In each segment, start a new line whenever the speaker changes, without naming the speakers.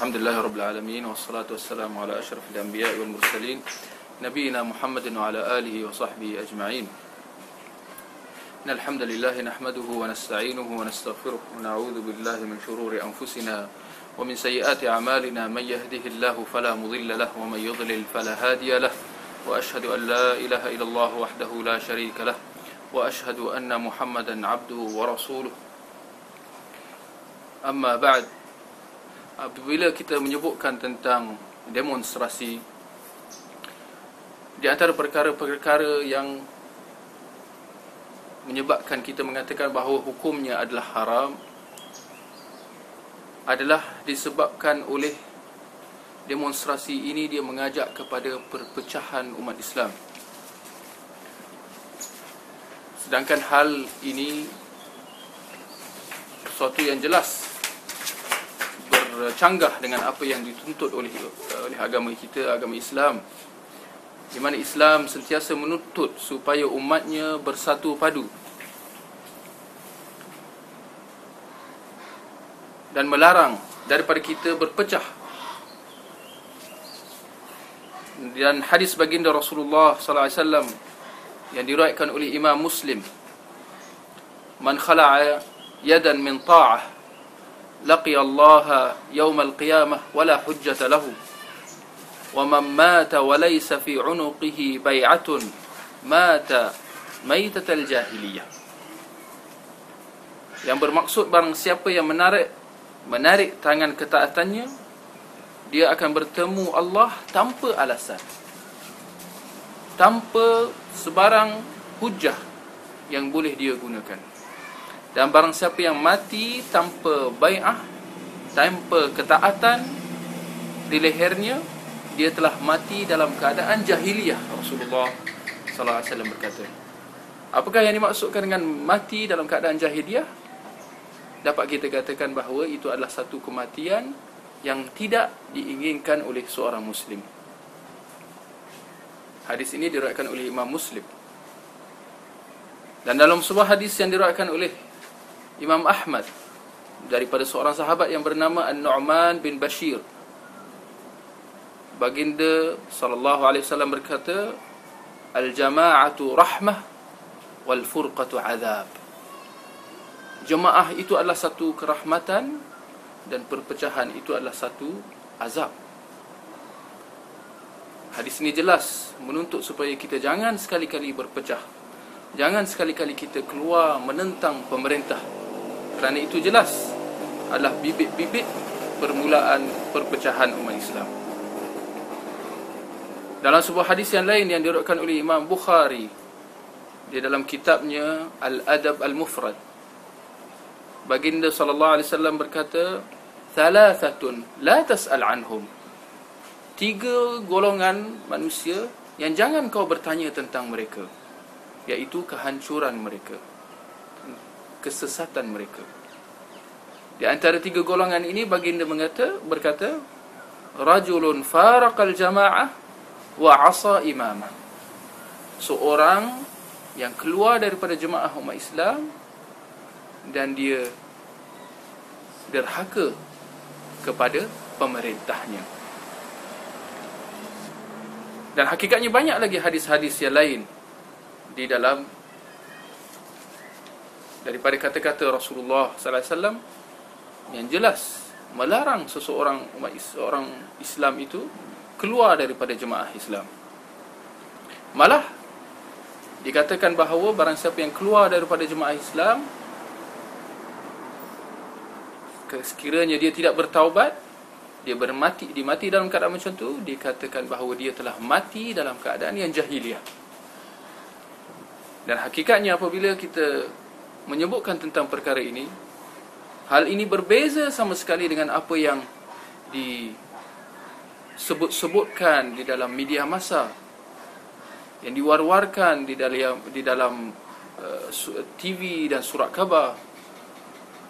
الحمد لله رب العالمين والصلاة والسلام على أشرف الأنبياء والمرسلين نبينا محمد وعلى آله وصحبه أجمعين إن الحمد لله نحمده ونستعينه ونستغفره ونعوذ بالله من شرور أنفسنا ومن سيئات أعمالنا من يهده الله فلا مضل له ومن يضلل فلا هادي له وأشهد أن لا إله إلا الله وحده لا شريك له وأشهد أن محمدا عبده ورسوله أما بعد apabila kita menyebutkan tentang demonstrasi di antara perkara-perkara yang menyebabkan kita mengatakan bahawa hukumnya adalah haram adalah disebabkan oleh demonstrasi ini dia mengajak kepada perpecahan umat Islam. Sedangkan hal ini sesuatu yang jelas bercanggah dengan apa yang dituntut oleh oleh agama kita, agama Islam. Di mana Islam sentiasa menuntut supaya umatnya bersatu padu. Dan melarang daripada kita berpecah. Dan hadis baginda Rasulullah sallallahu alaihi wasallam yang diriwayatkan oleh Imam Muslim. Man khala'a yadan min ta'ah لقي الله يوم القيامة ولا حجة له ومن مات وليس في عنقه بيعة مات ميتة الجاهلية yang bermaksud barang siapa yang menarik menarik tangan ketaatannya dia akan bertemu Allah tanpa alasan tanpa sebarang hujah yang boleh dia gunakan dan barang siapa yang mati tanpa bai'ah tanpa ketaatan di lehernya dia telah mati dalam keadaan jahiliyah Rasulullah wasallam berkata. Apakah yang dimaksudkan dengan mati dalam keadaan jahiliyah? Dapat kita katakan bahawa itu adalah satu kematian yang tidak diinginkan oleh seorang muslim. Hadis ini diriwayatkan oleh Imam Muslim. Dan dalam sebuah hadis yang diriwayatkan oleh Imam Ahmad daripada seorang sahabat yang bernama An-Nu'man bin Bashir. Baginda sallallahu alaihi wasallam berkata, "Al-jama'atu rahmah wal furqatu 'adzab." Jemaah itu adalah satu kerahmatan dan perpecahan itu adalah satu azab. Hadis ini jelas menuntut supaya kita jangan sekali-kali berpecah. Jangan sekali-kali kita keluar menentang pemerintah kerana itu jelas adalah bibit-bibit permulaan perpecahan umat Islam. Dalam sebuah hadis yang lain yang diriwayatkan oleh Imam Bukhari di dalam kitabnya Al-Adab Al-Mufrad Baginda sallallahu alaihi wasallam berkata, "Thalathatun la tas'al anhum." Tiga golongan manusia yang jangan kau bertanya tentang mereka, iaitu kehancuran mereka kesesatan mereka. Di antara tiga golongan ini baginda mengata berkata rajulun faraqal jama'ah wa 'asa imamah. Seorang yang keluar daripada jemaah umat Islam dan dia derhaka kepada pemerintahnya. Dan hakikatnya banyak lagi hadis-hadis yang lain di dalam daripada kata-kata Rasulullah sallallahu alaihi wasallam yang jelas melarang seseorang umat seorang Islam itu keluar daripada jemaah Islam. Malah dikatakan bahawa barang siapa yang keluar daripada jemaah Islam sekiranya dia tidak bertaubat dia bermati dimati dalam keadaan macam tu dikatakan bahawa dia telah mati dalam keadaan yang jahiliah. Dan hakikatnya apabila kita menyebutkan tentang perkara ini hal ini berbeza sama sekali dengan apa yang disebut-sebutkan di dalam media masa yang diwar-warkan di dalam di dalam uh, TV dan surat khabar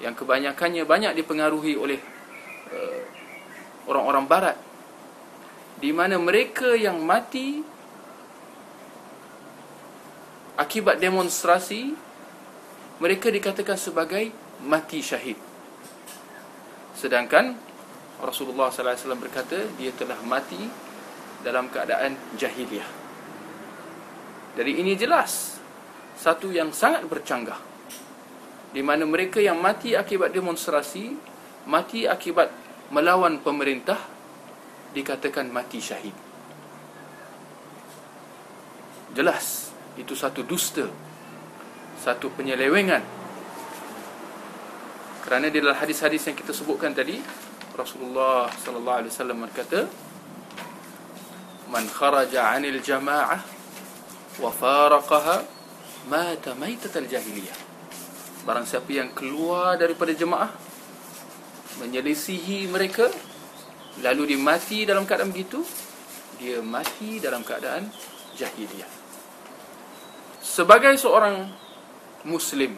yang kebanyakannya banyak dipengaruhi oleh uh, orang-orang barat di mana mereka yang mati akibat demonstrasi mereka dikatakan sebagai mati syahid. Sedangkan Rasulullah sallallahu alaihi wasallam berkata dia telah mati dalam keadaan jahiliah. Dari ini jelas satu yang sangat bercanggah di mana mereka yang mati akibat demonstrasi, mati akibat melawan pemerintah dikatakan mati syahid. Jelas itu satu dusta, satu penyelewengan. Kerana di dalam hadis-hadis yang kita sebutkan tadi, Rasulullah sallallahu alaihi wasallam berkata, "Man kharaja 'anil jama'ah wa faraqaha mata maitatal jahiliyah." Barang siapa yang keluar daripada jemaah menyelisihi mereka lalu dia mati dalam keadaan begitu, dia mati dalam keadaan jahiliyah. Sebagai seorang muslim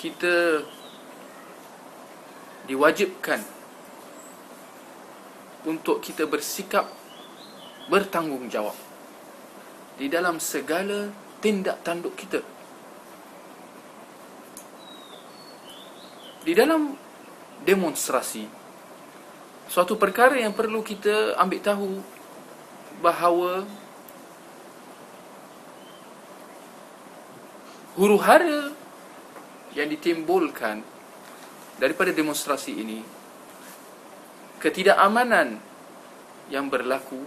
kita diwajibkan untuk kita bersikap bertanggungjawab di dalam segala tindak tanduk kita. Di dalam demonstrasi, suatu perkara yang perlu kita ambil tahu bahawa huru hara yang ditimbulkan daripada demonstrasi ini ketidakamanan yang berlaku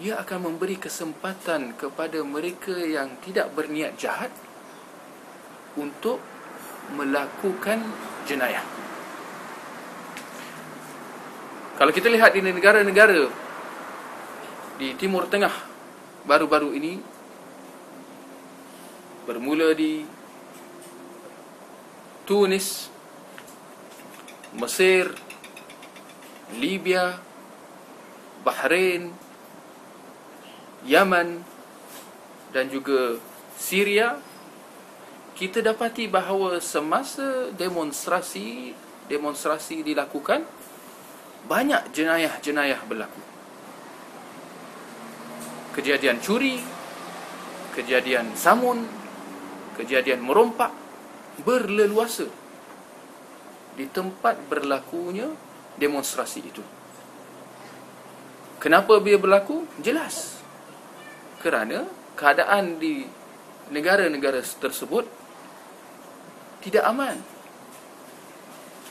ia akan memberi kesempatan kepada mereka yang tidak berniat jahat untuk melakukan jenayah. Kalau kita lihat di negara-negara di Timur Tengah baru-baru ini bermula di Tunis, Mesir, Libya, Bahrain, Yaman dan juga Syria kita dapati bahawa semasa demonstrasi demonstrasi dilakukan banyak jenayah-jenayah berlaku. Kejadian curi, kejadian samun, kejadian merompak berleluasa di tempat berlakunya demonstrasi itu. Kenapa dia berlaku? Jelas. Kerana keadaan di negara-negara tersebut tidak aman.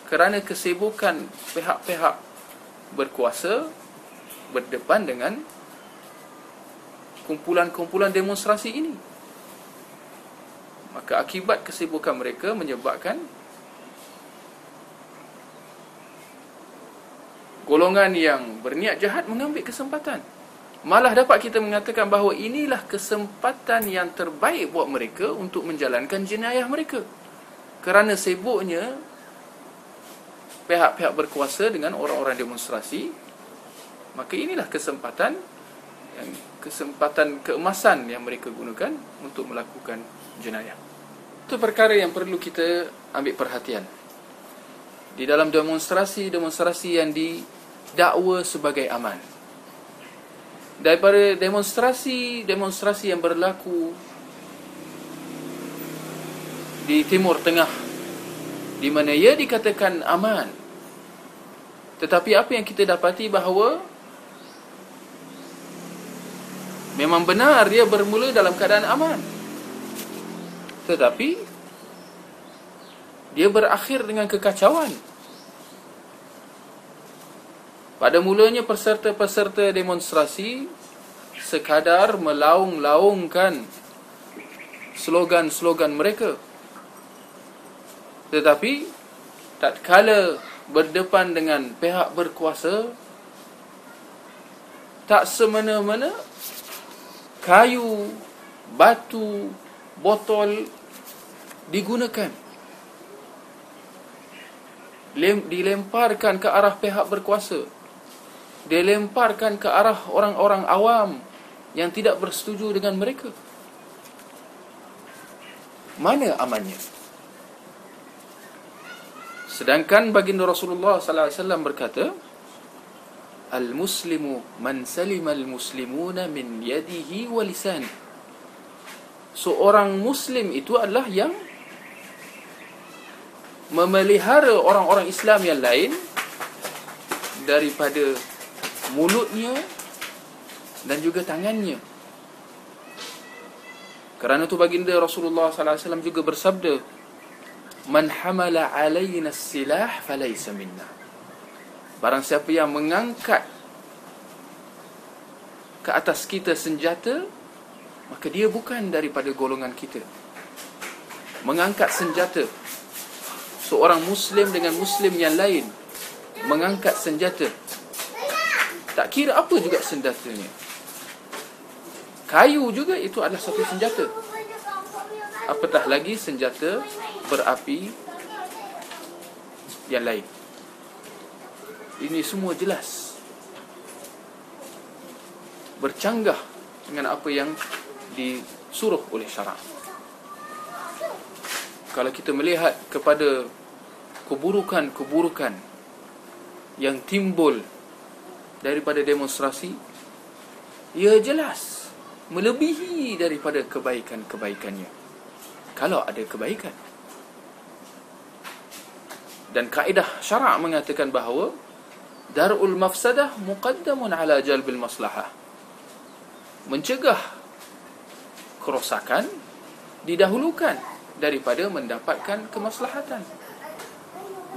Kerana kesibukan pihak-pihak berkuasa berdepan dengan kumpulan-kumpulan demonstrasi ini maka akibat kesibukan mereka menyebabkan golongan yang berniat jahat mengambil kesempatan. Malah dapat kita mengatakan bahawa inilah kesempatan yang terbaik buat mereka untuk menjalankan jenayah mereka. Kerana sibuknya pihak-pihak berkuasa dengan orang-orang demonstrasi maka inilah kesempatan yang kesempatan keemasan yang mereka gunakan untuk melakukan jenayah. Itu perkara yang perlu kita ambil perhatian. Di dalam demonstrasi-demonstrasi yang didakwa sebagai aman. Daripada demonstrasi-demonstrasi yang berlaku di Timur Tengah di mana ia dikatakan aman. Tetapi apa yang kita dapati bahawa memang benar dia bermula dalam keadaan aman. Tetapi dia berakhir dengan kekacauan. Pada mulanya peserta-peserta demonstrasi sekadar melaung-laungkan slogan-slogan mereka. Tetapi tak kala berdepan dengan pihak berkuasa tak semena-mena kayu, batu, botol digunakan. Dilemparkan ke arah pihak berkuasa. Dilemparkan ke arah orang-orang awam yang tidak bersetuju dengan mereka. Mana amannya? Sedangkan baginda Rasulullah sallallahu alaihi wasallam berkata al-muslimu man salima al-muslimuna min yadihi wa lisanihi seorang muslim itu adalah yang memelihara orang-orang Islam yang lain daripada mulutnya dan juga tangannya. Kerana itu baginda Rasulullah sallallahu alaihi wasallam juga bersabda, "Man hamala alaina silah falaysa minna." Barang siapa yang mengangkat ke atas kita senjata, maka dia bukan daripada golongan kita. Mengangkat senjata seorang muslim dengan muslim yang lain mengangkat senjata. Tak kira apa juga senjatanya. Kayu juga itu adalah satu senjata. Apatah lagi senjata berapi yang lain. Ini semua jelas. Bercanggah dengan apa yang disuruh oleh syarak kalau kita melihat kepada keburukan-keburukan yang timbul daripada demonstrasi ia jelas melebihi daripada kebaikan-kebaikannya. Kalau ada kebaikan. Dan kaedah syarak mengatakan bahawa darul mafsadah muqaddamun ala jalbil maslahah. Mencegah kerosakan didahulukan daripada mendapatkan kemaslahatan.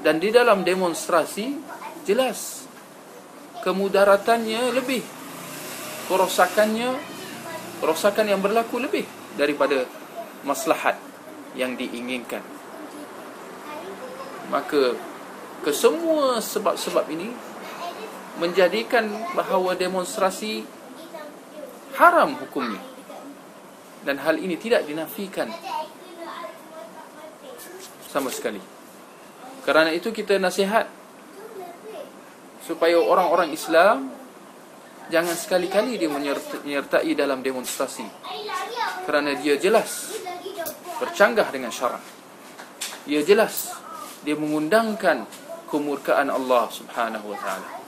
Dan di dalam demonstrasi jelas kemudaratannya lebih kerosakannya kerosakan yang berlaku lebih daripada maslahat yang diinginkan. Maka kesemua sebab-sebab ini menjadikan bahawa demonstrasi haram hukumnya. Dan hal ini tidak dinafikan sama sekali kerana itu kita nasihat supaya orang-orang Islam jangan sekali-kali dia menyertai dalam demonstrasi kerana dia jelas bercanggah dengan syarak. Dia jelas dia mengundangkan kemurkaan Allah Subhanahu wa taala.